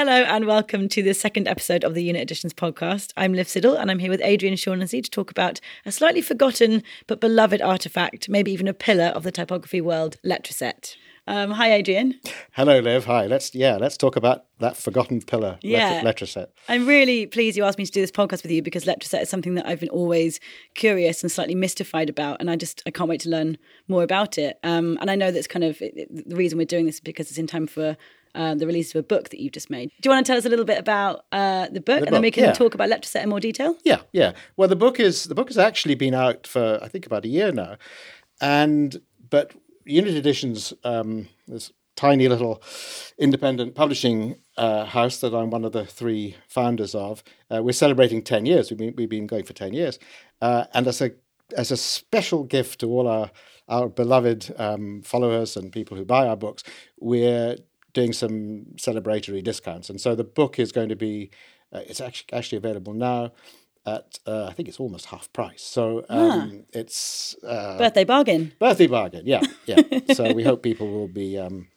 Hello and welcome to the second episode of the Unit Editions podcast. I'm Liv Siddall and I'm here with Adrian Shaughnessy to talk about a slightly forgotten but beloved artifact, maybe even a pillar of the typography world, Letraset. Um, hi, Adrian. Hello, Liv. Hi. Let's yeah, let's talk about that forgotten pillar, Yeah. Letraset. I'm really pleased you asked me to do this podcast with you because Letraset is something that I've been always curious and slightly mystified about, and I just I can't wait to learn more about it. Um, and I know that's kind of the reason we're doing this is because it's in time for. Uh, the release of a book that you've just made. Do you want to tell us a little bit about uh, the book, and then we can yeah. talk about Letraset in more detail? Yeah, yeah. Well, the book is the book has actually been out for I think about a year now, and but Unit Editions, um, this tiny little independent publishing uh, house that I'm one of the three founders of, uh, we're celebrating ten years. We've been we've been going for ten years, uh, and as a as a special gift to all our our beloved um, followers and people who buy our books, we're doing some celebratory discounts, and so the book is going to be uh, it's actually actually available now at uh, I think it's almost half price. So um, it's uh, Birthday bargain. birthday bargain. Yeah, yeah. so we hope people will be um,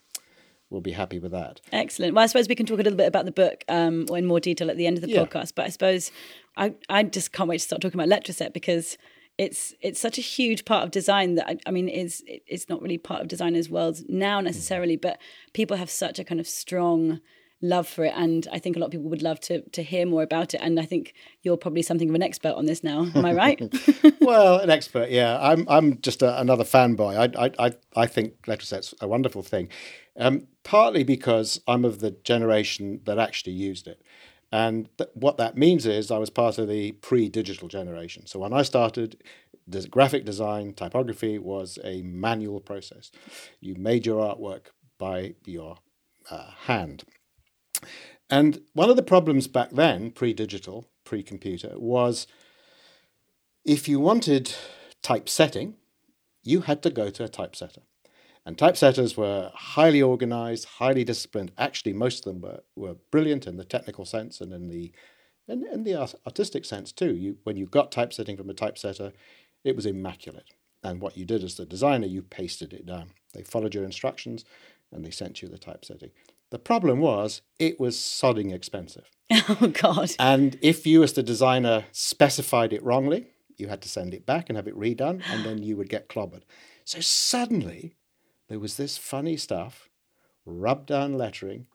will be happy with that. Excellent. Well, I suppose we can talk a little bit about the book um, in more detail at the end of the Yeah. podcast. But I suppose I, I just can't wait to start talking about Letraset because it's it's such a huge part of design that I, I mean it's it's not really part of designers' worlds now necessarily, but people have such a kind of strong love for it, and I think a lot of people would love to to hear more about it. And I think you're probably something of an expert on this now. Am I right? well, an expert, yeah. I'm I'm just a, another fanboy. I I I I think Letraset's a wonderful thing, um, partly because I'm of the generation that actually used it, and th- what that means is I was part of the pre-digital generation. So when I started. Graphic design typography was a manual process. You made your artwork by your uh, hand. And one of the problems back then, pre digital, pre computer, was if you wanted typesetting, you had to go to a typesetter. And typesetters were highly organized, highly disciplined. Actually, most of them were, were brilliant in the technical sense and in the in, in the artistic sense too. You when you got typesetting from a typesetter, it was immaculate. And what you did as the designer, you pasted it down. They followed your instructions and they sent you the typesetting. The problem was it was sodding expensive. oh God. And if you, as the designer, specified it wrongly, you had to send it back and have it redone, and then you would get clobbered. So suddenly, there was this funny stuff, rub down lettering,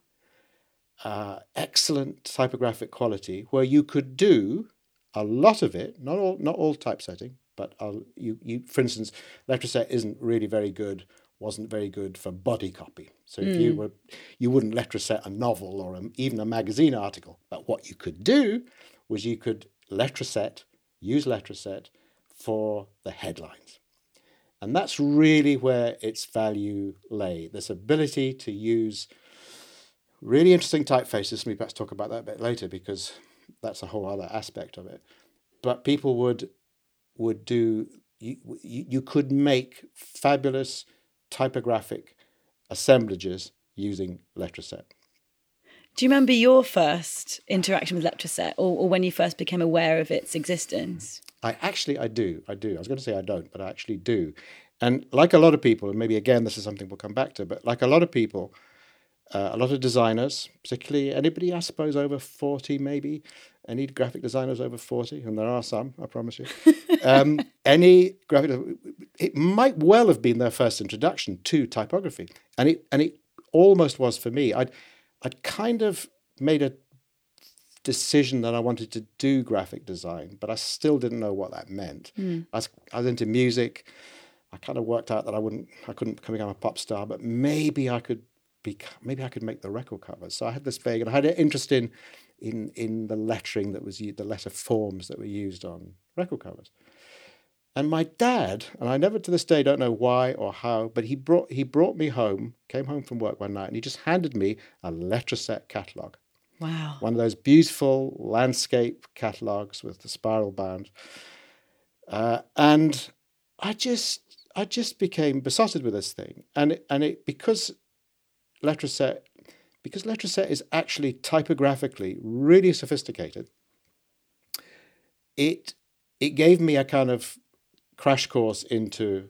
uh, excellent typographic quality, where you could do a lot of it, not all, not all typesetting, but I'll, you, you, for instance, Letraset isn't really very good, wasn't very good for body copy. So if you were, you wouldn't Letraset a novel or a, even a magazine article. But what you could do was you could Letraset, use Letraset for the headlines. And that's really where its value lay. This ability to use really interesting typefaces. We perhaps talk about that a bit later because that's a whole other aspect of it. But people would would do you, you, could make fabulous typographic assemblages using Letraset. Do you remember your first interaction with Letraset, or, or when you first became aware of its existence? I actually I do I do. I was going to say I don't, but I actually do. And like a lot of people, and maybe again this is something we'll come back to, but like a lot of people, uh, a lot of designers, particularly anybody I suppose over forty, maybe any graphic designers over forty, and there are some, I promise you. um, any graphic, it might well have been their first introduction to typography, and it and it almost was for me. I'd I'd kind of made a decision that I wanted to do graphic design, but I still didn't know what that meant. Hmm. I, was, I was into music. I kind of worked out that I wouldn't, I couldn't become a pop star, but maybe I could be, maybe I could make the record covers. So I had this vague, and I had an interest in, in, in the lettering that was used, the letter forms that were used on record covers. And my dad, and I never to this day don't know why or how, but he brought he brought me home, came home from work one night, and he just handed me a Letraset catalogue Wow. one of those beautiful landscape catalogs with the spiral bound. Uh, and I just I just became besotted with this thing. And it, and it because Letraset because Letraset is actually typographically really sophisticated, it it gave me a kind of crash course into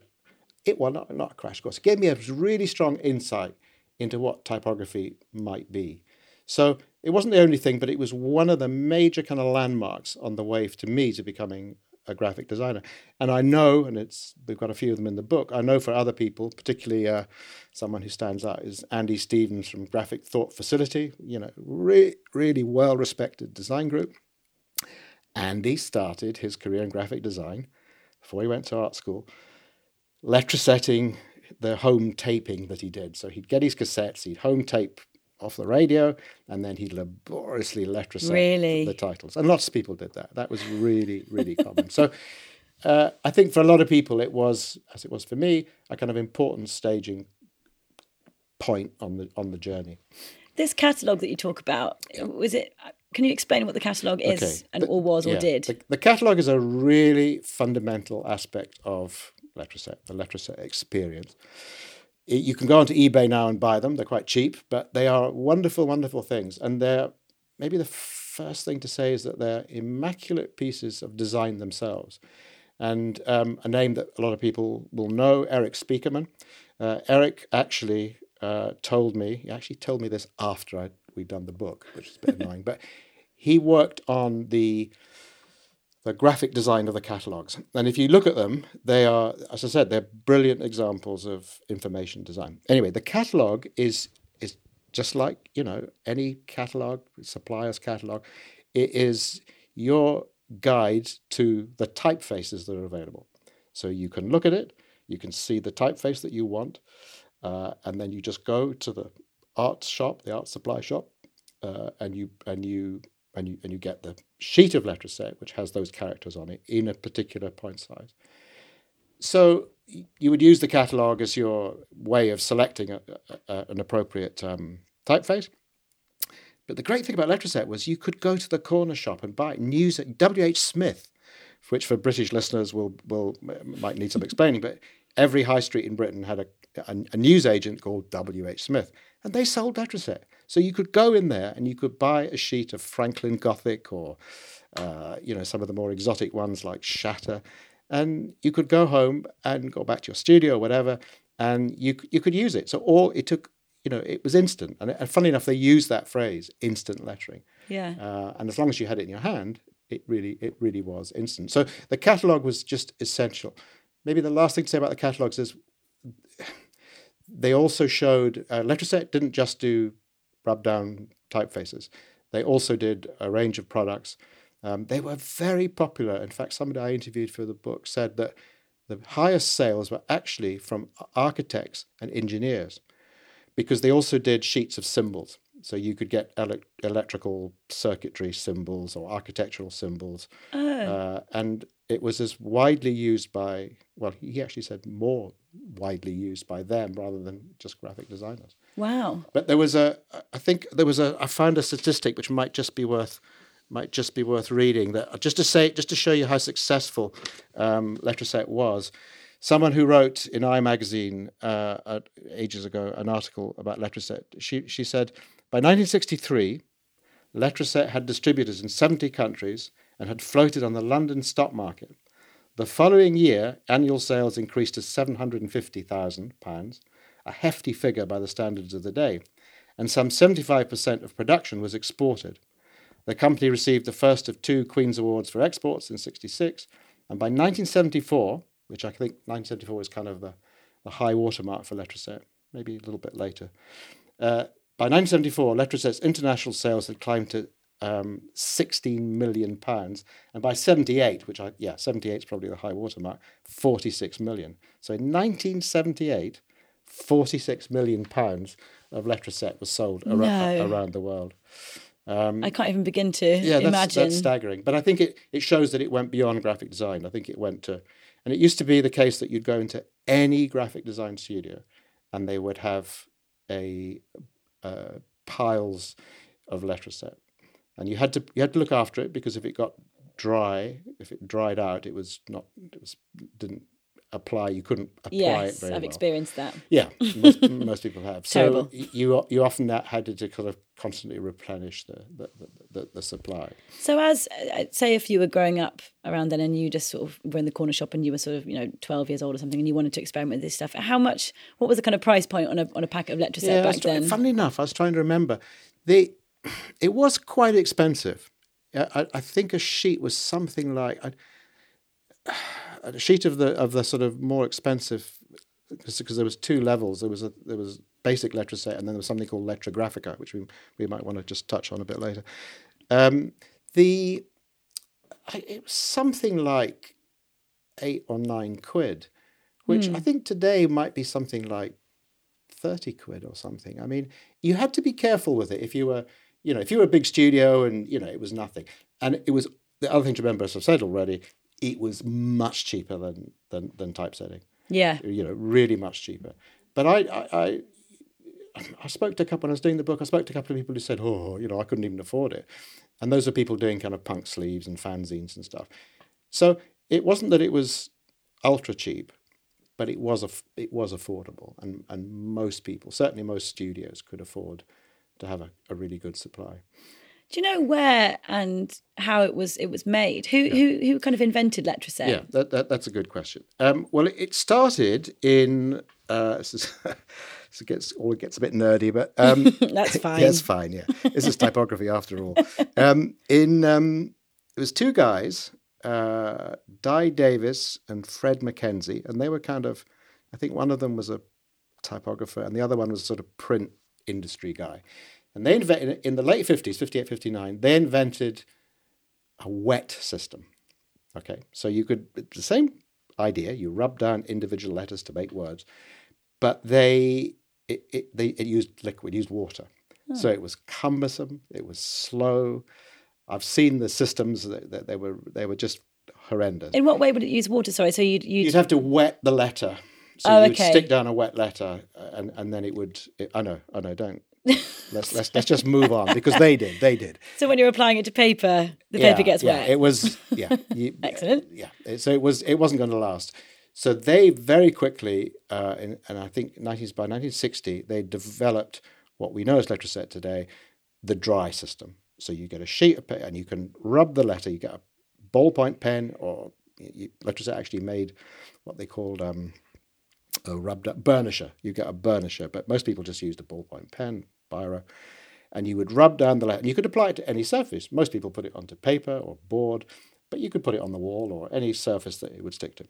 it well not, not a crash course. It gave me a really strong insight into what typography might be. So it wasn't the only thing, but it was one of the major kind of landmarks on the way to me to becoming a graphic designer. And I know, and it's we've got a few of them in the book. I know for other people, particularly uh, someone who stands out is Andy Stevens from Graphic Thought Facility. You know, re- really well respected design group. Andy started his career in graphic design before he went to art school, letrasetting the home taping that he did. So he'd get his cassettes, he'd home tape off the radio, and then he'd laboriously letraset really? the titles. And lots of people did that. That was really, really common. So uh, I think for a lot of people, it was, as it was for me, a kind of important staging point on the on the journey. This catalogue that you talk about, was it? Can you explain what the catalogue is Okay. and The- or was or did? The, the catalogue is a really fundamental aspect of Letraset, the Letraset experience. I- You can go onto eBay now and buy them. They're quite cheap, but they are wonderful, wonderful things. And they're maybe the first thing to say is that they're immaculate pieces of design themselves. And um, a name that a lot of people will know, Erik Spiekermann. Uh, Eric actually uh, told me, he actually told me this after I'd, we'd done the book, which is a bit annoying, but he worked on the the graphic design of the catalogs. And if you look at them, they are, as I said, they're brilliant examples of information design. Anyway, the catalog is is just like you know any catalog, supplier's catalog. It is your guide to the typefaces that are available. So you can look at it, you can see the typeface that you want, uh, and then you just go to the art shop, the art supply shop, uh, and you and you and you and you get the sheet of letraset which has those characters on it in a particular point size. So you would use the catalog as your way of selecting a, a, an appropriate um, typeface. But the great thing about letraset was you could go to the corner shop and buy news at W. H. Smith, which for British listeners will will might need some explaining. But every high street in Britain had a a, a news agent called W. H. Smith, and they sold letraset. So you could go in there and you could buy a sheet of Franklin Gothic or uh, you know some of the more exotic ones like Shatter, and you could go home and go back to your studio or whatever, and you you could use it. So all it took. You know, it was instant, and, and funny enough, they used that phrase "instant lettering." yeah. Uh, and as long as you had it in your hand, it really it really was instant. So the catalog was just essential. Maybe the last thing to say about the catalogs is they also showed uh, Letraset didn't just do rub down typefaces. They also did a range of products. Um, they were very popular. In fact, somebody I interviewed for the book said that the highest sales were actually from architects and engineers because they also did sheets of symbols. So you could get ele- electrical circuitry symbols or architectural symbols. Oh. Uh, and it was as widely used by, well, he actually said more widely used by them rather than just graphic designers. Wow. But there was a, I think there was a, I found a statistic which might just be worth, might just be worth reading. That just to say, just to show you how successful um, Letraset was. Someone who wrote in Eye magazine uh, uh, ages ago an article about Letraset, she she said by 1963, Letraset had distributors in 70 countries and had floated on the London stock market. The following year, annual sales increased to £750,000, a hefty figure by the standards of the day, and some 75% of production was exported. The company received the first of two Queen's Awards for exports in 66, and by 1974, which I think 1974 is kind of the, the high watermark for Letraset, maybe a little bit later, uh, by 1974, Letraset's international sales had climbed to um, 16 million pounds, and by 78, which I yeah 78 is probably the high watermark, 46 million. So in 1978, 46 million pounds of Letraset was sold ar- No. around the world. I can't even begin to Um, Yeah, that's, imagine. that's staggering. But I think it, it shows that it went beyond graphic design. I think it went to, and it used to be the case that you'd go into any graphic design studio, and they would have a uh, piles of Letraset, and you had to you had to look after it because if it got dry, if it dried out, it was not it was didn't apply. You couldn't apply it yes, very I've well. experienced that. Yeah, most, most people have. So Terrible. you you often had to kind of constantly replenish the the, the, the, the supply. So, as uh, say, if you were growing up around then and you just sort of were in the corner shop and you were sort of you know twelve years old or something and you wanted to experiment with this stuff, how much? What was the kind of price point on a on a packet of Letraset I back try- then? Funnily enough, I was trying to remember. The it was quite expensive. I, I think a sheet was something like I, a sheet of the of the sort of more expensive because there was two levels. There was a there was basic Letraset, and then there was something called Letragraphica, which we we might want to just touch on a bit later. Um, the it was something like eight or nine quid, which mm. I think today might be something like thirty quid or something. I mean, you had to be careful with it if you were, you know, if you were a big studio and you know it was nothing, and it was the other thing to remember, as I've said already, it was much cheaper than than than typesetting. Yeah, you know, really much cheaper. But I, I, I I spoke to a couple when I was doing the book. I spoke to a couple of people who said, "Oh, you know, I couldn't even afford it," and those are people doing kind of punk sleeves and fanzines and stuff. So it wasn't that it was ultra cheap, but it was a, it was affordable, and and most people, certainly most studios, could afford to have a, a really good supply. Do you know where and how it was it was made? Who yeah. who who kind of invented Letraset? Yeah, that, that, that's a good question. Um, well, it started in uh, this, is, this gets all it gets a bit nerdy, but um, that's fine. That's fine. Yeah, this is typography after all. Um, in um, it was two guys, uh, Dai Davies and Fred McKenzie, and they were kind of, I think one of them was a typographer, and the other one was a sort of print industry guy and they invented, in the late 50s, 58, 59, they invented a wet system. Okay, so you could, the same idea, you rub down individual letters to make words, but they, it, it, they, it used liquid, used water. Oh. So it was cumbersome, it was slow. I've seen the systems that, that they were they were just horrendous. In what way would it use water? Sorry, so you'd you'd, you'd have to wet the letter. So oh, you'd okay. stick down a wet letter, uh, and, and then it would. It, I know, I know. Don't let's let's let's just move on because they did they did. So when you're applying it to paper, the yeah, paper gets yeah, wet. It was yeah, you, excellent. Yeah, so it was it wasn't going to last. So they very quickly, uh, in, and I think 19, by 1960, they developed what we know as Letraset today, the dry system. So you get a sheet of paper and you can rub the letter. You get a ballpoint pen, or you, Letraset actually made what they called um, a rubbed up burnisher. You get a burnisher, but most people just used a ballpoint pen, biro, and you would rub down the letter. And you could apply it to any surface. Most people put it onto paper or board, but you could put it on the wall or any surface that it would stick to.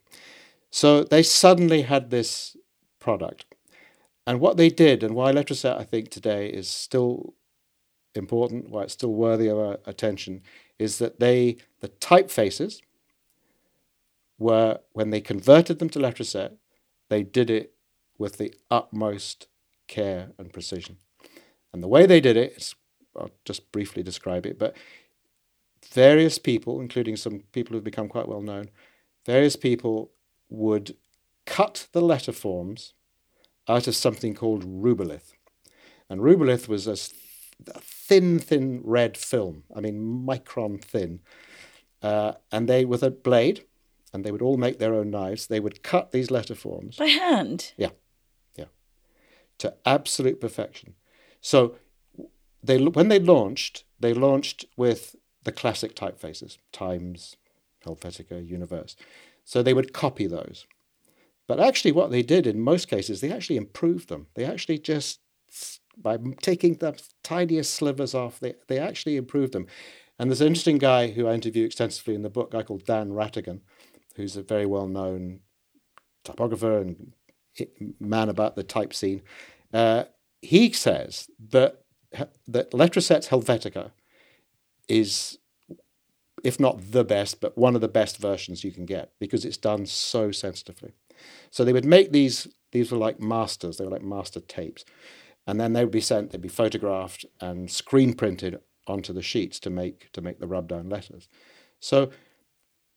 So they suddenly had this product. And what they did, and why Letraset, I think, today is still important, why it's still worthy of our attention, is that they, the typefaces, were, when they converted them to Letraset, they did it with the utmost care and precision. And the way they did it, I'll just briefly describe it, but various people, including some people who've become quite well known, various people would cut the letter forms out of something called rubylith. And rubylith was a thin, thin red film, I mean, micron thin. Uh, and they, with a blade, and they would all make their own knives. They would cut these letter forms by hand. Yeah, yeah, to absolute perfection. So they when they launched, they launched with the classic typefaces: Times, Helvetica, Univers. So they would copy those. But actually, what they did in most cases, they actually improved them. They actually just by taking the tiniest slivers off, they, they actually improved them. And there's an interesting guy who I interview extensively in the book, a guy called Dan Rhatigan, who's a very well known typographer and man about the type scene. Uh, he says that that Letraset's Helvetica is, if not the best, but one of the best versions you can get because it's done so sensitively. So they would make these; these were like masters; they were like master tapes, and then they would be sent. They'd be photographed and screen printed onto the sheets to make to make the rub down letters. So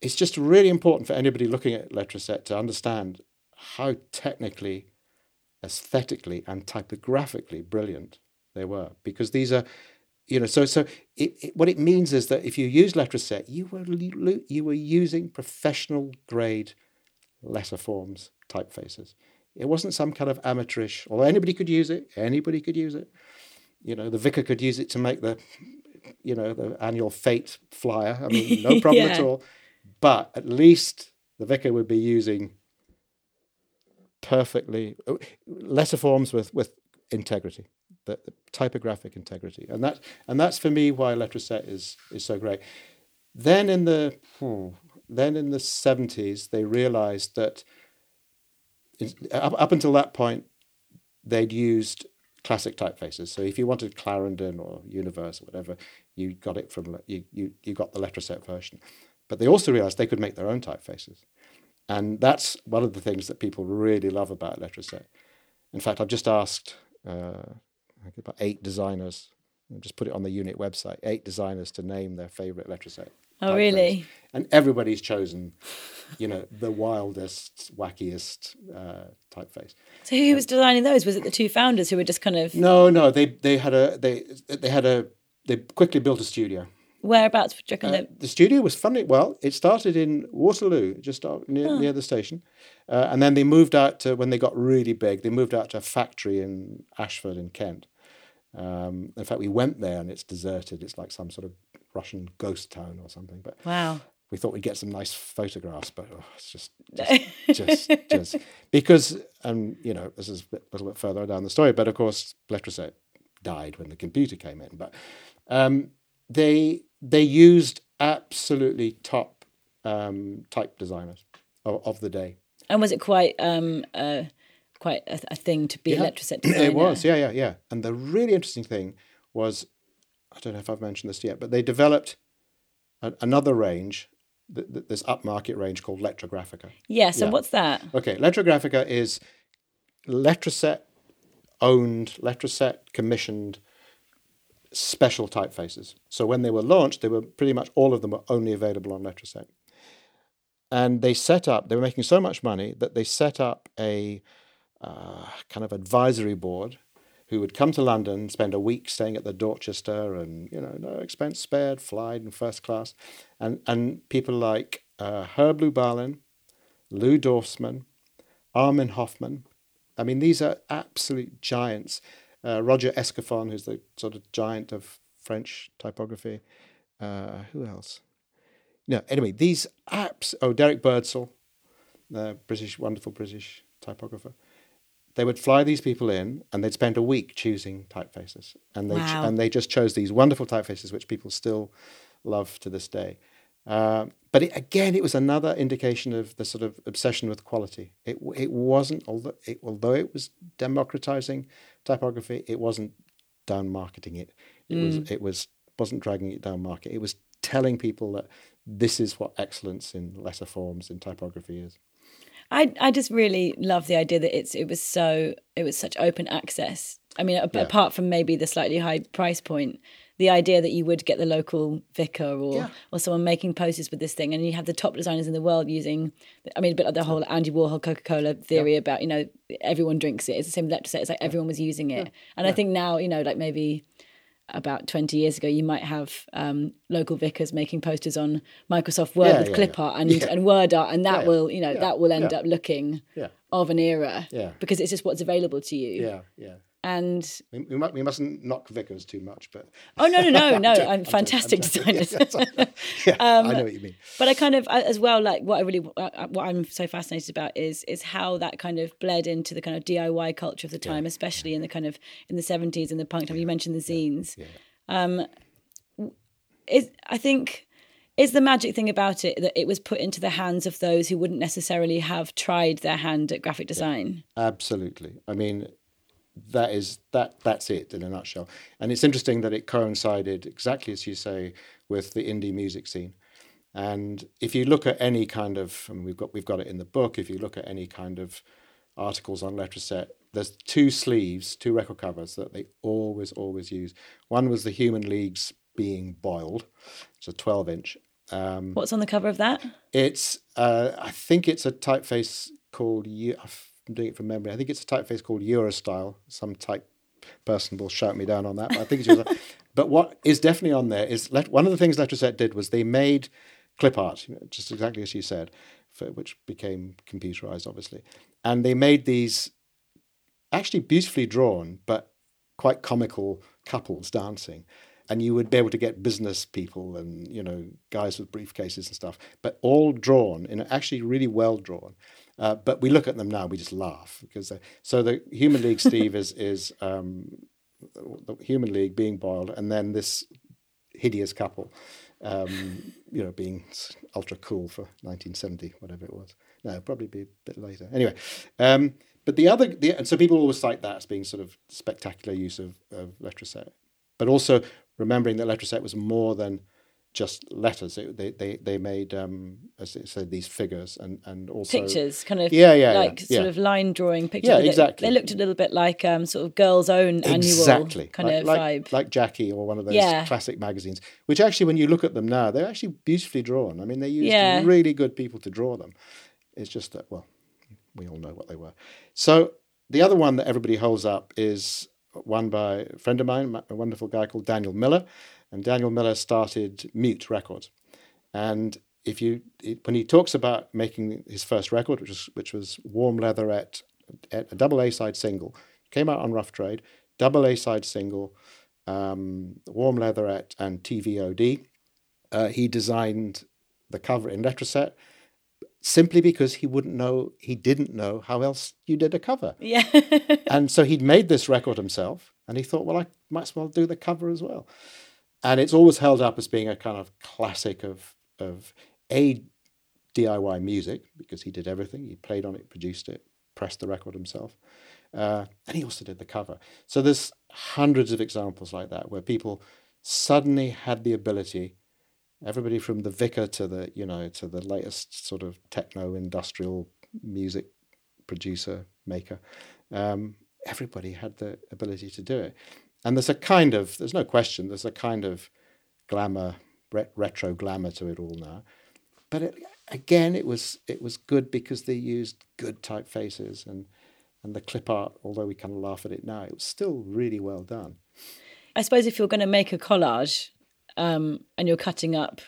it's just really important for anybody looking at Letraset to understand how technically, aesthetically, and typographically brilliant they were. Because these are, you know, so so it, it, what it means is that if you use Letraset, you were you were using professional grade letter forms typefaces. It wasn't some kind of amateurish, although anybody could use it. Anybody could use it. You know, the vicar could use it to make the, you know, the annual fete flyer. I mean, no problem yeah. at all but at least the vicar would be using perfectly letter forms with, with integrity. the, the typographic integrity, and that and that's for me why Letraset is is so great. Then in the hmm, then in the seventies, they realised that up, up until that point, they'd used classic typefaces. So if you wanted Clarendon or Univers or whatever, you got it from you you, you got the Letraset version. But they also realised they could make their own typefaces, and that's one of the things that people really love about Letraset. In fact, I've just asked uh, about eight designers. Just put it on the unit website. Eight designers to name their favourite Letraset. Oh, really? And everybody's chosen, you know, the wildest, wackiest uh, typeface. So who was designing those? Was it the two founders who were just kind of? No, no. They they had a they they had a they quickly built a studio. Whereabouts? Do you reckon Uh, the studio was funny. Well, it started in Waterloo, just near, near the station, uh, and then they moved out to when they got really big. They moved out to a factory in Ashford in Kent. Um, in fact, we went there and it's deserted. It's like some sort of Russian ghost town or something. But Wow. we thought we'd get some nice photographs, but oh, it's just, just, just, just because, um, you know, this is a bit- little bit further down the story, but of course, Letraset died when the computer came in. But um, they they used absolutely top um, type designers of, of the day. And was it quite um uh quite a, a thing to be Yeah. Electroset designer? It was, yeah, yeah, yeah. And the really interesting thing was, I don't know if I've mentioned this yet, but they developed a, another range, th- th- this upmarket range called Letragraphica. Yeah. So Yeah. what's that? Okay, Letragraphica is Letraset owned, Letraset commissioned special typefaces. So when they were launched, they were pretty much all of them were only available on Letraset. And they set up, they were making so much money that they set up a uh, kind of advisory board who would come to London, spend a week staying at the Dorchester, and you know, no expense spared, flied in first class, and and people like uh, Herb Lubalin, Lou Dorfsman, Armin Hofmann. I mean, these are absolute giants. Uh, Roger Excoffon, who's the sort of giant of French typography. Uh, who else? No, anyway, these apps. Oh, Derek Birdsall, the British, wonderful British typographer. They would fly these people in, and they'd spend a week choosing typefaces, and they Wow. and they just chose these wonderful typefaces, which people still love to this day. Uh, but it, again, it was another indication of the sort of obsession with quality. It it wasn't although it, although it was democratizing typography, it wasn't down marketing it. It was it was wasn't dragging it down market. It was telling people that this is what excellence in letter forms in typography is. I I just really love the idea that it's it was so it was such open access. I mean, a- Yeah. apart from maybe the slightly high price point, the idea that you would get the local vicar or Yeah. or someone making posters with this thing, and you have the top designers in the world using. I mean, a bit like the whole Andy Warhol Coca Cola theory about you know everyone drinks it. It's the same with. It's like everyone was using it, and I think now you know like maybe about 20 years ago you might have um, local vicars making posters on microsoft word Yeah, with yeah, clip yeah. art and, Yeah. and word art and that Yeah, will you know yeah, that will end yeah. up looking Yeah. of an era Yeah. because it's just what's available to you Yeah, yeah. And We, we, we mustn't knock Vickers too much, but oh no no no no i'm I'm fantastic I'm designers joking. yeah, Um, I know what you mean. but I kind of as well like what I really uh, what I'm so fascinated about is is how that kind of bled into the kind of DIY culture of the time, especially in the kind of in the 70s and the punk time. You mentioned the zines. Um, is I think is the magic thing about it that it was put into the hands of those who wouldn't necessarily have tried their hand at graphic design. Absolutely. I mean, that is that. That's it in a nutshell. And it's interesting that it coincided exactly as you say with the indie music scene. And if you look at any kind of, I mean, we've got we've got it in the book. If you look at any kind of articles on Letraset, there's two sleeves, two record covers that they always always use. One was the Human League's being boiled. It's a 12 inch. Um, What's on the cover of that? it's uh, I think it's a typeface called Eu- I'm doing it from memory. I think it's a typeface called Eurostyle. Some type person will shout me down on that, but I think it's Eurostyle. but what is definitely on there is let, one of the things Letraset did was they made clip art, just exactly as you said, for, which became computerized, obviously, and they made these actually beautifully drawn, but quite comical couples dancing. And you would be able to get business people and you know guys with briefcases and stuff, but all drawn and actually really well drawn. Uh, but we look at them now, we just laugh because so the Human League Steve is is um, the Human League being boiled, and then this hideous couple, um, you know, being ultra cool for 1970, whatever it was. No, probably be a bit later. Anyway, um, but the other, the, and so people always cite that as being sort of spectacular use of, of Letraset, but also remembering that Letraset was more than just letters. It, they they they made um, as I said these figures and and also pictures, kind of Yeah, yeah, like yeah, sort yeah. of line drawing pictures. Yeah, exactly. They, looked a little bit like um, sort of girls' own exactly annual kind like, of like, vibe. like Jackie or one of those Yeah. classic magazines. Which actually, when you look at them now, they're actually beautifully drawn. I mean, they used really good people to draw them. It's just that well, we all know what they were. So the other one that everybody holds up is one by a friend of mine, a wonderful guy called Daniel Miller, and Daniel Miller started Mute Records. And if you it, when he talks about making his first record, which was which was Warm Leatherette, a a double A side single, came out on Rough Trade, double A side single, um, Warm Leatherette and TVOD. Uh, he designed the cover in Letraset simply because he wouldn't know he didn't know how else you did a cover. yeah, And so he'd made this record himself, and he thought, well, I might as well do the cover as well. And it's always held up as being a kind of classic of of a DIY music because he did everything. He played on it, produced it, pressed the record himself, uh, and he also did the cover. So there's hundreds of examples like that where people suddenly had the ability. Everybody from the vicar to the you know to the latest sort of techno industrial music producer maker um, everybody had the ability to do it and there's a kind of there's no question there's a kind of glamour re- retro glamour to it all now. But it, again it was it was good because they used good typefaces and and the clip art although we kind of laugh at it now it was still really well done. I suppose if you're going to make a collage um, and you're cutting up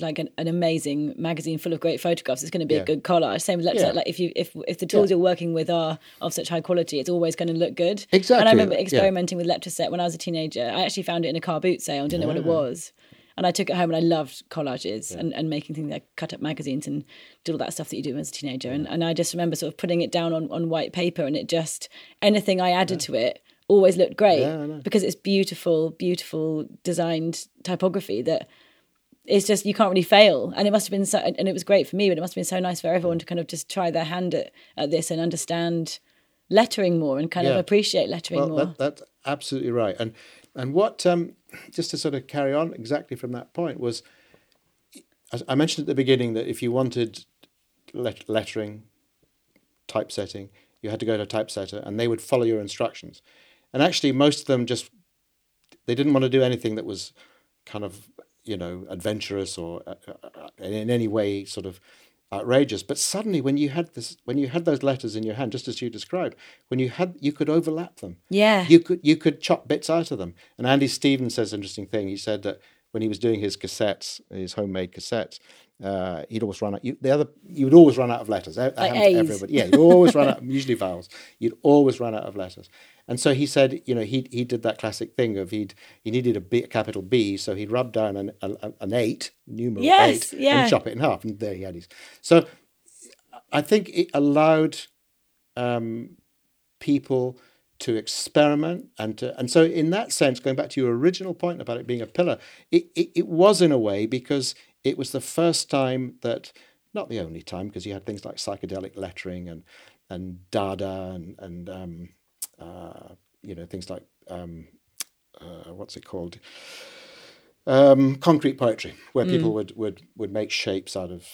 like an, an amazing magazine full of great photographs, it's going to be Yeah. a good collage. Same with. Yeah. Like if you if if the tools Yeah. you're working with are of such high quality, it's always going to look good. exactly And I remember experimenting with Letraset when I was a teenager. I actually found it in a car boot sale and didn't know what it ah. was. And I took it home and I loved collages and, and making things like cut up magazines and did all that stuff that you do as a teenager. And, and I just remember sort of putting it down on, on white paper and it just, anything I added to it always looked great because it's beautiful, beautiful designed typography that it's just, you can't really fail. And it must have been so, and it was great for me, but it must have been so nice for everyone to kind of just try their hand at, at this and understand lettering more and kind of appreciate lettering well more. that, that's absolutely right and and what um, just to sort of carry on exactly from that point was as I mentioned at the beginning that if you wanted let- lettering typesetting you had to go to a typesetter and they would follow your instructions and actually most of them just they didn't want to do anything that was kind of you know adventurous or uh, uh, in any way sort of outrageous. But suddenly when you had this when you had those letters in your hand just as you described when you had you could overlap them. Yeah. you could you could chop bits out of them. And andy stevens says an interesting thing. He said that when he was doing his cassettes his homemade cassettes uh, he'd always run out. You, the other you would always run out of letters. Like everybody. Yeah you'd always run out usually vowels. You'd always run out of letters. And so he said you know he he did that classic thing of he'd he needed a, B, a capital b so he'd rub down an, a, an eight numeral Yes, eight yeah. and chop it in half and there he had his. So i think it allowed um, people to experiment and to and so in that sense going back to your original point about it being a pillar it, it, it was in a way because it was the first time that not the only time because you had things like psychedelic lettering and and dada and and um, uh, you know things like um, uh, what's it called um, concrete poetry where people would, would would make shapes out of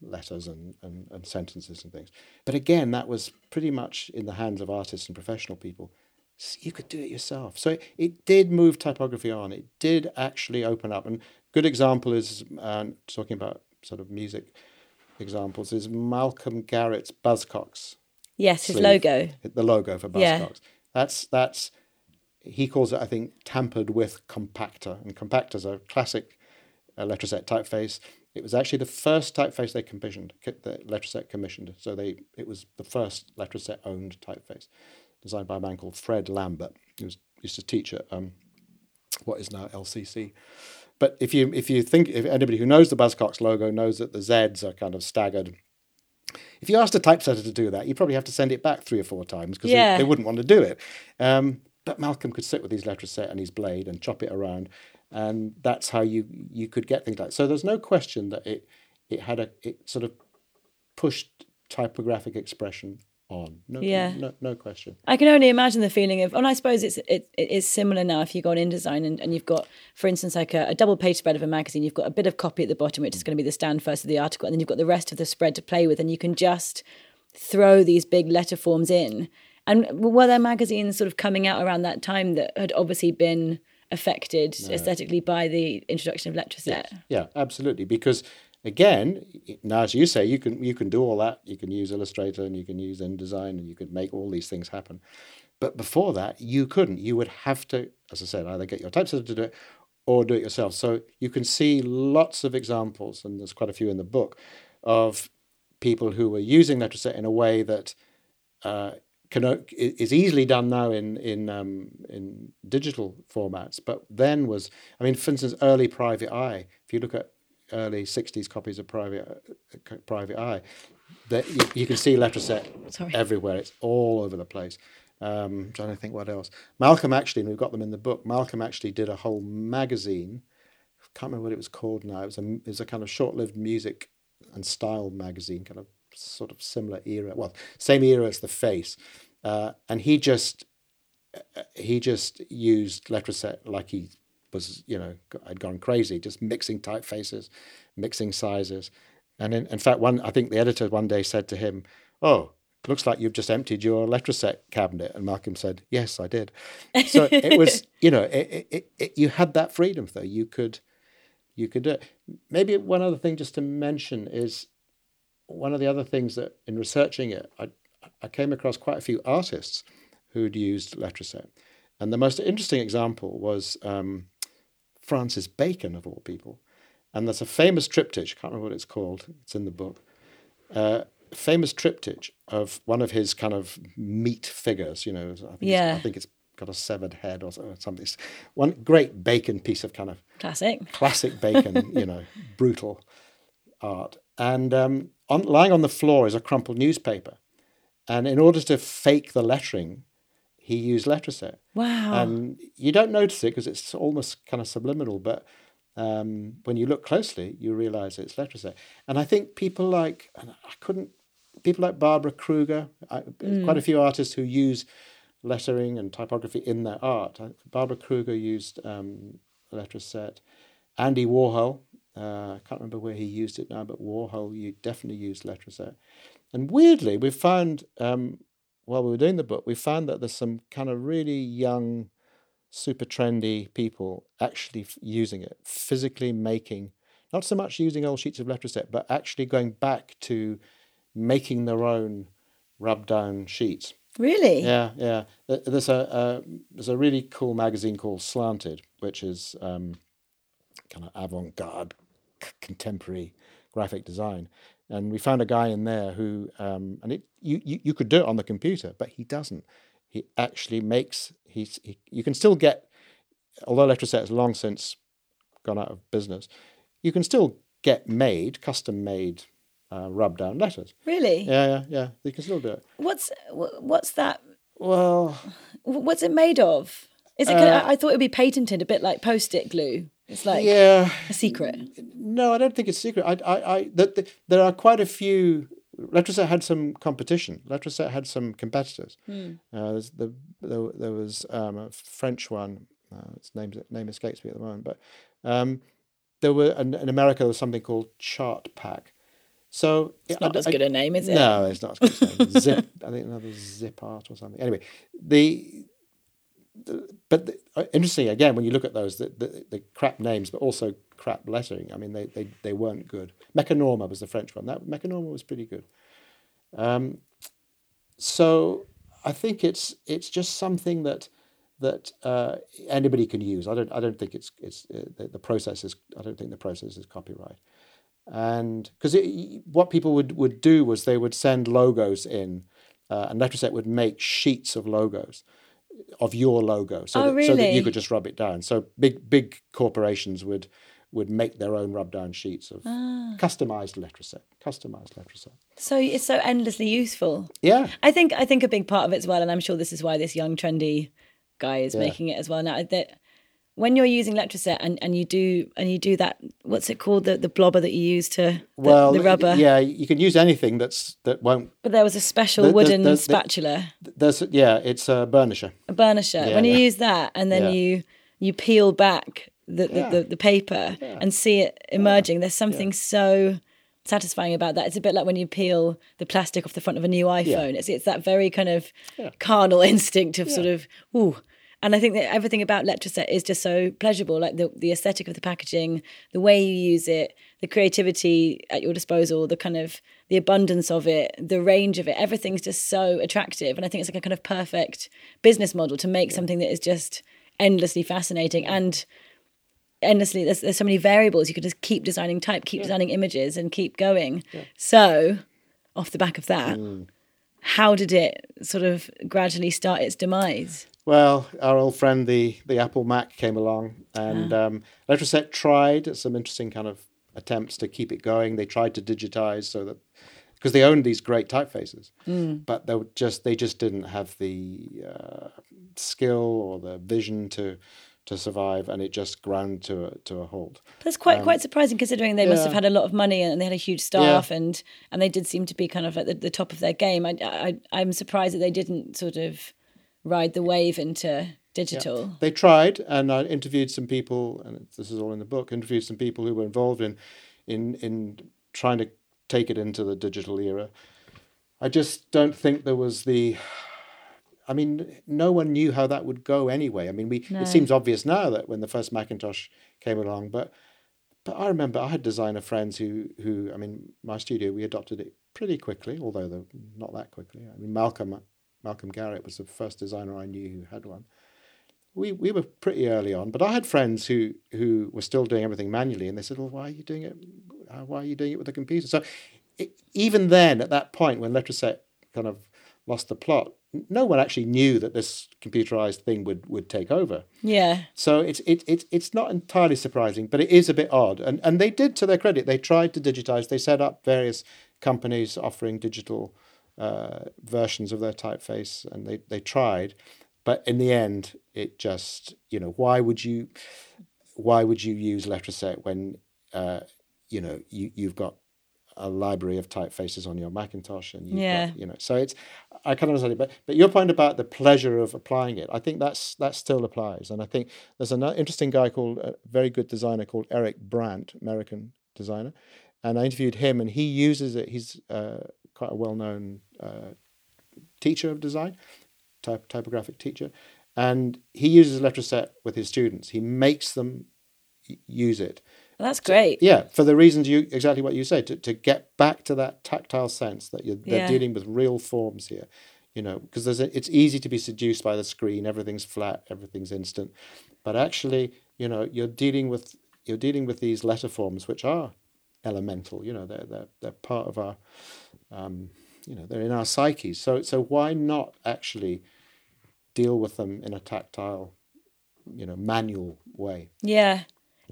letters and, and, and sentences and things. But again, that was pretty much in the hands of artists and professional people. S- You could do it yourself. So it, it did move typography on. It did actually open up. And good example is uh, talking about sort of music examples is Malcolm Garrett's Buzzcocks yes, his sleeve. logo. the logo for Buzzcocks. Yeah. That's that's he calls it, I think, tampered with Compacta, and Compacta's a classic uh, Letraset typeface. It was actually the first typeface they commissioned, the that Letraset commissioned. So they it was the first Letraset owned typeface, designed by a man called Fred Lambe, He was used to teach at um, what is now LCC. But if you if you think if anybody who knows the Buzzcocks logo knows that the Zs are kind of staggered. If you asked a typesetter to do that, you probably have to send it back three or four times because Yeah. they, they wouldn't want to do it. Um, but Malcolm could sit with his Letraset and his blade and chop it around, and that's how you you could get things like. That. So there's no question that it it had a it sort of pushed typographic expression on. No, Yeah. no, no question. I can only imagine the feeling of, and I suppose it's it, it is similar now. If you go on InDesign and, and you've got, for instance, like a, a double page spread of a magazine, you've got a bit of copy at the bottom, which is going to be the stand first of the article, and then you've got the rest of the spread to play with, and you can just throw these big letter forms in. And were there magazines sort of coming out around that time that had obviously been affected aesthetically by the introduction of Letraset? Yeah, absolutely. Because again, now as you say, you can you can do all that. You can use Illustrator and you can use InDesign and you can make all these things happen. But before that, you couldn't. You would have to, as I said, either get your typesetter to do it or do it yourself. So you can see lots of examples, and there's quite a few in the book, of people who were using Letraset in a way that uh, can is easily done now in in um, in digital formats, but then was I mean, for instance, early Private Eye. If you look at early '60s copies of Private uh, Private Eye, that you, you can see Letraset Sorry. everywhere. It's all over the place. Um, trying to think what else. Malcolm actually, and we've got them in the book. Malcolm actually did a whole magazine. I Can't remember what it was called now. It was a it was a kind of short-lived music and style magazine, kind of sort of similar era. Well, same era as the Face, uh, and he just uh, he just used Letraset like he was, you know, had gone crazy, just mixing typefaces, mixing sizes, and in, in fact, one I think the editor one day said to him, "Oh." Looks like you've just emptied your Letraset cabinet, and Malcolm said, "Yes, I did." So it was, you know, it, it, it, you had that freedom, though. You could, you could do it. Maybe one other thing just to mention is one of the other things that in researching it, I, I came across quite a few artists who'd used Letraset. And the most interesting example was um, Francis Bacon, of all people. And there's a famous triptych, I can't remember what it's called, it's in the book, uh, famous triptych of one of his kind of meat figures, you know, I think, Yeah. it's, I think it's got a severed head or something. It's one great Bacon piece of kind of Classic. classic Bacon, you know, brutal art. And um, on, lying on the floor is a crumpled newspaper. And in order to fake the lettering, he used Letraset. Wow. And you don't notice it because it's almost kind of subliminal, but um, when you look closely, you realize it's Letraset. And I think people like, and I couldn't, people like Barbara Kruger, I, quite a few artists who use lettering and typography in their art. Barbara Kruger used um, Letraset. Andy Warhol, uh, I can't remember where he used it now, but Warhol you definitely used Letraset. And weirdly, we've found um, while we were doing the book, we found that there's some kind of really young, super trendy people actually f- using it, physically making, not so much using old sheets of Letraset, but actually going back to making their own rub down sheets. really? Yeah, yeah. There's a uh, there's a really cool magazine called Slanted, which is um, kind of avant-garde, c- contemporary graphic design. And we found a guy in there who, um, and it you, you you could do it on the computer, but he doesn't. He actually makes he's he, you can still get, although Letraset has long since gone out of business, you can still get made custom made uh, rub down letters. Really? Yeah, yeah, yeah. You can still do it. What's what's that? Well, What's it made of? Is it? I I thought it would be patented, a bit like post-it glue. It's like yeah. a secret. No, I don't think it's secret. I, I, I the, the, there are quite a few. Letraset had some competition. Letraset had some competitors. Uh, there's the, there, there was um, a French one. Uh, its name name escapes me at the moment, but um, there were in, in America there was something called Chartpak. So it's Not as good a name, is it? No, it's not. As good as name. Zip. I think another Zip Art or something. Anyway, the but the, uh, interesting again when you look at those the, the, the crap names but also crap lettering i mean they, they, they weren't good. Mecanorma was the french one. That Mecanorma was pretty good. Um, so i think it's it's just something that that uh, anybody can use. I don't i don't think it's it's uh, the, the process is i don't think the process is copyright. And because what people would, would do was they would send logos in uh, and Letraset would make sheets of logos of your logo so, Oh, that, so that you could just rub it down so big big corporations would would make their own rub down sheets of Ah. customized Letraset customized Letraset So it's so endlessly useful. yeah I think I think a big part of it as well, and I'm sure this is why this young trendy guy is Yeah. making it as well now. That when you're using Letraset and, and you do and you do that, what's it called? The the blobber that you use to the, well, the rubber. Yeah, you can use anything that's that won't. But there was a special wooden spatula, There's yeah, it's a burnisher. a burnisher. Yeah, when you yeah. use that and then Yeah. you you peel back the the, Yeah. the, the paper Yeah. and see it emerging, there's something so satisfying about that. It's a bit like when you peel the plastic off the front of a new iPhone. It's it's that very kind of Yeah. carnal instinct of sort of ooh. And I think that everything about Letraset is just so pleasurable, like the the aesthetic of the packaging, the way you use it, the creativity at your disposal, the kind of the abundance of it, the range of it. Everything's just so attractive, and I think it's like a kind of perfect business model to make something that is just endlessly fascinating and endlessly there's, there's so many variables. You could just keep designing type keep designing images and keep going. So off the back of that hmm. how did it sort of gradually start its demise Well, our old friend the the Apple Mac came along, and um, Letraset tried some interesting kind of attempts to keep it going. They tried to digitize so that because they owned these great typefaces, but they just they just didn't have the uh, skill or the vision to to survive, and it just ground to a, to a halt. that's quite quite surprising considering they must Um, have had a lot of money and they had a huge staff and and they did seem to be kind of at the, the top of their game. I, I i'm surprised that they didn't sort of ride the wave into digital They tried, and I interviewed some people, and this is all in the book. Interviewed some people who were involved in, in in trying to take it into the digital era. I just don't think there was the. I mean, no one knew how that would go anyway. I mean, we No. it seems obvious now that when the first Macintosh came along, but but I remember I had designer friends who who I mean, my studio we adopted it pretty quickly, although the, not that quickly. I mean, Malcolm Malcolm Garrett was the first designer I knew who had one we we were pretty early on, but I had friends who who were still doing everything manually, and they said, "Well, why are you doing it? uh, Why are you doing it with a computer?" So it, even then, at that point, when Letraset kind of lost the plot, no one actually knew that this computerized thing would would take over. yeah So it's it, it it's not entirely surprising, but it is a bit odd. And and they did, to their credit, they tried to digitize. They set up various companies offering digital uh, versions of their typeface, and they they tried, but in the end, it just you know why would you why would you use Letraset when uh, you know you you've got a library of typefaces on your Macintosh and Yeah. got, you know so it's I can understand it but but your point about the pleasure of applying it I think that's that still applies and I think there's an interesting guy called a very good designer called Erik Brandt American designer and I interviewed him and he uses it he's uh, quite a well-known uh, teacher of design type typographic teacher and he uses Letraset with his students. He makes them use it. Well, that's great. Yeah, for the reasons you exactly what you say to, to get back to that tactile sense that you're they're Yeah. dealing with real forms here, you know, because there's a, it's easy to be seduced by the screen. Everything's flat, everything's instant, but actually, you know, you're dealing with you're dealing with these letter forms which are elemental. You know, they're they're they're part of our, um, you know, they're in our psyches. So so why not actually deal with them in a tactile, you know, manual way? Yeah.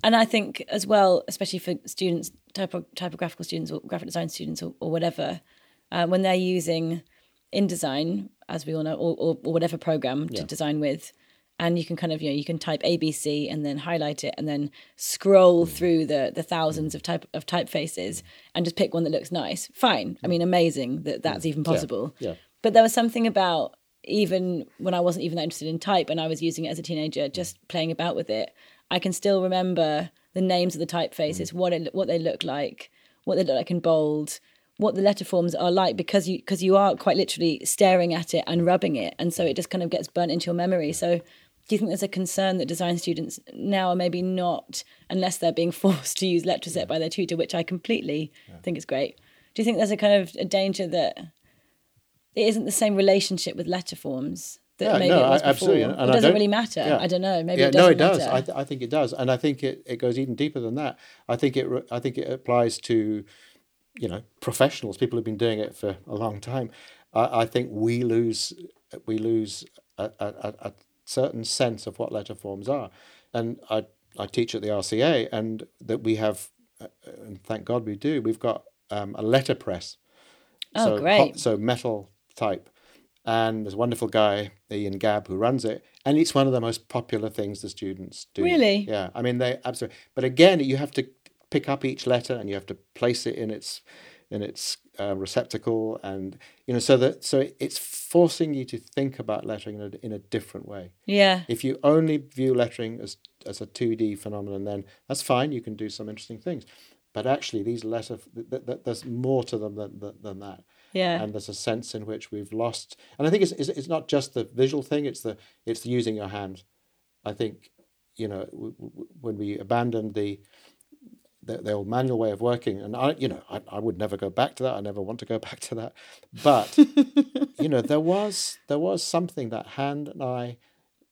And I think as well, especially for students, typo, typographical students or graphic design students or, or whatever, uh, when they're using InDesign, as we all know, or, or, or whatever program to Yeah. design with, and you can kind of, you know, you can type ABC and then highlight it and then scroll Mm. through the the thousands of type of typefaces and just pick one that looks nice. Fine. I mean, amazing that that's even possible. Mm. yeah. But there was something about even when I wasn't even that interested in type and I was using it as a teenager, just playing about with it, I can still remember the names of the typefaces, what it what they look like, what they look like in bold, what the letter forms are like because you because you are quite literally staring at it and rubbing it, and so it just kind of gets burnt into your memory. So. Do you think there's a concern that design students now are maybe not, unless they're being forced to use Letraset by their tutor, which I completely think is great? Do you think there's a kind of a danger that it isn't the same relationship with letter forms that Yeah, maybe no, it was I- before. absolutely, and it doesn't don't- really matter. yeah. I don't know. Maybe yeah, it doesn't no, it does. matter. I, th- I think it does, and I think it, it goes even deeper than that. I think it re- I think it applies to, you know, professionals, people who've been doing it for a long time. I, I think we lose we lose a, a, a- a certain sense of what letter forms are, and I I teach at the RCA, and that we have, uh, and thank God we do. We've got um, a letterpress. Oh, so great. so metal type. and there's a wonderful guy, Ian Gabb, who runs it, and it's one of the most popular things the students do. Really? Yeah. I mean, they absolutely. But again, you have to pick up each letter and you have to place it in its in its uh, receptacle, and you know, so that so it's forcing you to think about lettering in a, in a different way. Yeah. If you only view lettering as as a two D phenomenon, then that's fine. You can do some interesting things, but actually, these letter th- th- there's more to them than than, than that Yeah. and there's a sense in which we've lost and i think it's, it's, it's not just the visual thing it's the it's the using your hands i think you know w- w- when we abandoned the, the the old manual way of working and i you know I, I would never go back to that i never want to go back to that but you know there was there was something that hand and eye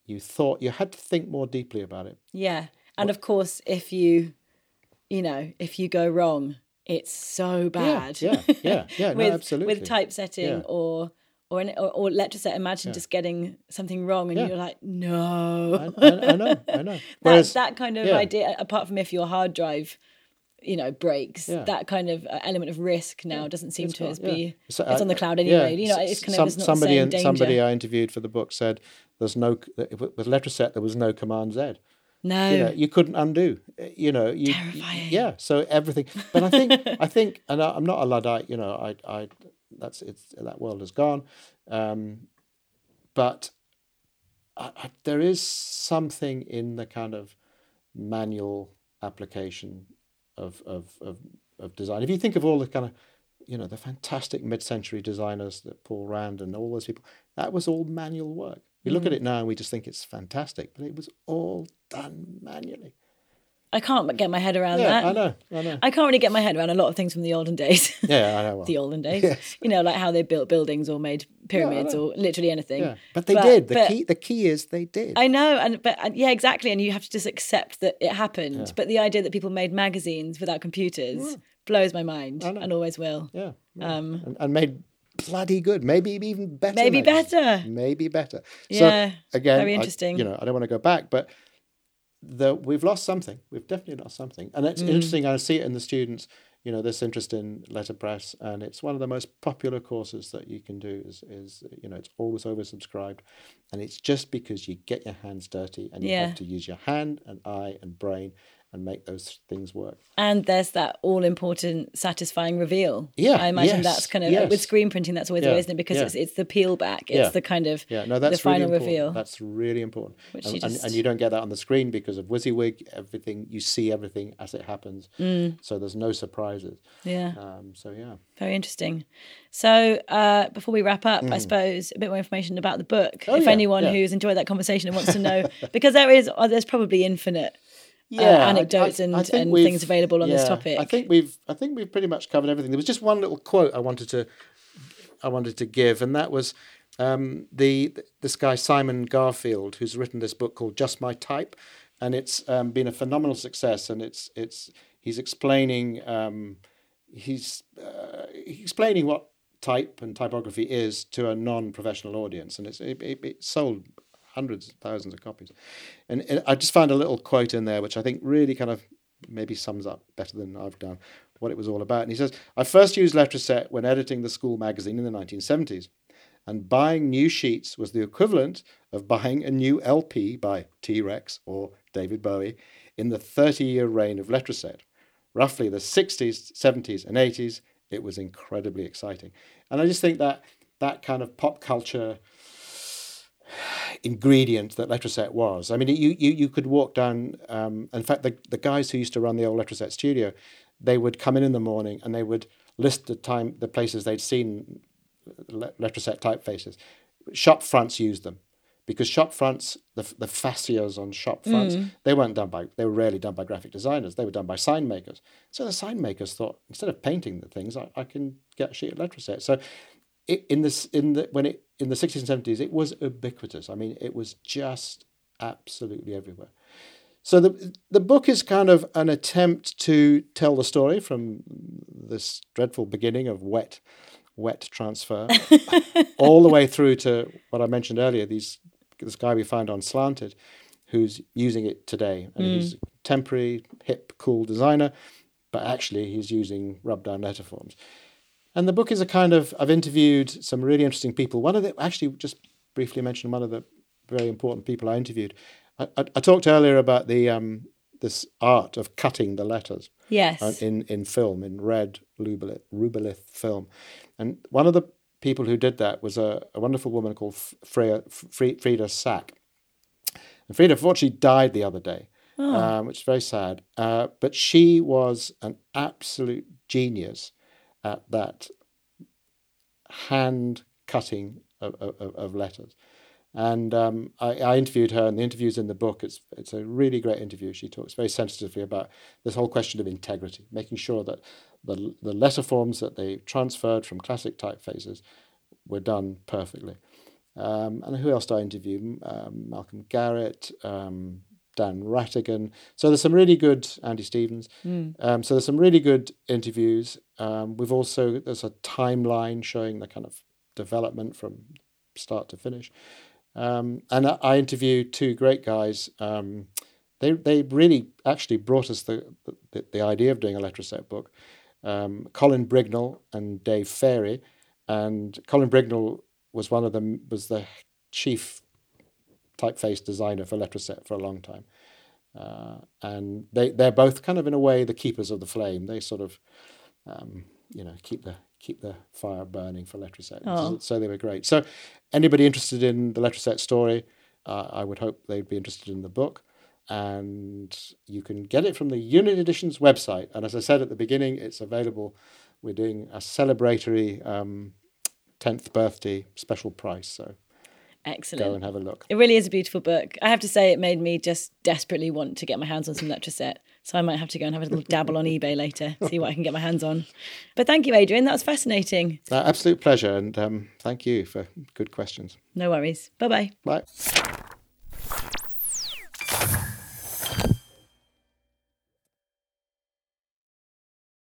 you thought you had to think more deeply about it Yeah. And of course, if you, you know, if you go wrong, it's so bad. yeah yeah yeah no, with, absolutely With typesetting Yeah. or or, an, or or letter Imagine just getting something wrong and Yeah. you're like, no. I, I, I know i know that, that kind of yeah. idea, apart from if your hard drive, you know, breaks, Yeah. that kind of uh, element of risk now doesn't seem It's to as yeah. be. So, it's uh, on the cloud yeah, anyway. You know, it's kind some- of it's not somebody the in- somebody I interviewed for the book said there's no with Letraset there was no command Z. no, You know, you couldn't undo. uh, You know, you Terrifying. yeah. So everything, but I think I think, and I, I'm not a luddite. You know, I I that's it's that world is gone, um, but I, I, there is something in the kind of manual application of of of of design. If you think of all the kind of you know the fantastic mid-century designers that Paul Rand and all those people, that was all manual work. We look at mm. it now and we just think it's fantastic, but it was all done manually. I can't get my head around Yeah, that. I know, I know. I can't really get my head around a lot of things from the olden days. Yeah, I know. Well, the olden days. Yes. You know, like how they built buildings or made pyramids know. or literally anything. yeah, but they But- did. The but- key, the key is they did. I know, and but and, yeah, exactly. And you have to just accept that it happened. But the idea that people made magazines without computers mm. blows my mind, and always will. yeah, yeah. Um, and, and made bloody good. Maybe even better. Maybe better. Maybe better. Yeah, So again, very I- interesting. you know, I don't want to go back, but the we've lost something. We've definitely lost something, and Mm. it's interesting. I see it in the students. You know, this interest in letterpress, and it's one of the most popular courses that you can do. Is is you know, it's always oversubscribed, and it's just because you get your hands dirty and you Yeah. have to use your hand and eye and brain and make those things work. And there's that all important, satisfying reveal. Yeah, I imagine yes, that's kind of yes. with screen printing. That's always the Yeah, way, isn't it? Because yeah. it's it's the peel back. It's Yeah. the kind of Yeah, no, that's the final really reveal. That's really important. Which and, you just- and you don't get that on the screen because of WYSIWYG. Everything you see everything as it happens, Mm. so there's no surprises. yeah. Um, so yeah, Very interesting. So, uh, before we wrap up, I suppose a bit more information about the book. Mm. Oh, if anyone who's enjoyed that conversation and wants to know, because there is, uh, there's probably infinite uh, anecdotes I- and, I and things available on this topic. I think we've I think we've pretty much covered everything. There was just one little quote I wanted to I wanted to give, and that was um, the this guy Simon Garfield, who's written this book called Just My Type, and it's um, been a phenomenal success. And it's it's he's explaining um, he's uh, explaining what type and typography is to a non-professional audience, and it's it, it, it sold hundreds, thousands of copies. And, and I just found a little quote in there which I think really kind of maybe sums up better than I've done what it was all about. And he says, I first used Letraset when editing the school magazine in the 1970s. And buying new sheets was the equivalent of buying a new LP by T Rex or David Bowie in the 30 year reign of Letraset. Roughly the 60s, 70s, and 80s, it was incredibly exciting. And I just think that that kind of pop culture ingredient that Letraset was. I mean, you you, you could walk down. Um, in fact, the, the guys who used to run the old Letraset studio, they would come in in the morning and they would list the time, the places they'd seen Le- Letraset typefaces. Shop fronts used them because shop fronts, the the fascias on shop fronts, they weren't done by. They were rarely done by graphic designers. They were done by sign makers. So the sign makers thought instead of painting the things, I, I can get a sheet of Letraset. So it, in this in the when it in the sixties and seventies, it was ubiquitous. I mean, it was just absolutely everywhere. So the the book is kind of an attempt to tell the story from this dreadful beginning of wet wet transfer all the way through to what I mentioned earlier. These this guy we found on Slanted, who's using it today, and he's a temporary, hip, cool designer, but actually he's using rub down letter forms And the book is a kind of I've interviewed some really interesting people. One of the actually just briefly mention one of the very important people I interviewed. I, I, I talked earlier about the um, this art of cutting the letters. Yes. Uh, in in film in red rubylith, rubylith film, and one of the people who did that was a, a wonderful woman called Freya, Freda Sack. And Freda unfortunately died the other day, oh. um, which is very sad. Uh, but she was an absolute genius at that hand cutting of, of, of letters. And um, I, I, interviewed her, and the interview's in the book. It's it's a really great interview. She talks very sensitively about this whole question of integrity, making sure that the the letter forms that they transferred from classic typefaces were done perfectly. Um, and who else did I interview? Um, Malcolm Garrett, um, Dan Rhatigan. So there's some really good Andy Stevens. Mm. so there's some really good interviews. Um, we've also there's a timeline showing the kind of development from start to finish. Um, and I, interviewed two great guys. Um, they they really actually brought us the the, the idea of doing a Letraset book. Um, Colin Brignall and Dave Farey, and Colin Brignall was one of them was the chief typeface designer for Letraset for a long time. Uh, and they they're both kind of in a way the keepers of the flame. They sort of um, you know keep the keep the fire burning for Letraset. Oh. So they were great. So anybody interested in the Letraset story, uh, I would hope they'd be interested in the book. And you can get it from the Unit Editions website. And as I said at the beginning, it's available. We're doing a celebratory um, 10th birthday special price. So Excellent. Go and have a look. It really is a beautiful book. I have to say, it made me just desperately want to get my hands on some Letraset. So I might have to go and have a little dabble on eBay later, see what I can get my hands on. But thank you, Adrian. That was fascinating. Uh, absolute pleasure. And um, thank you for good questions. No worries. Bye-bye. Bye.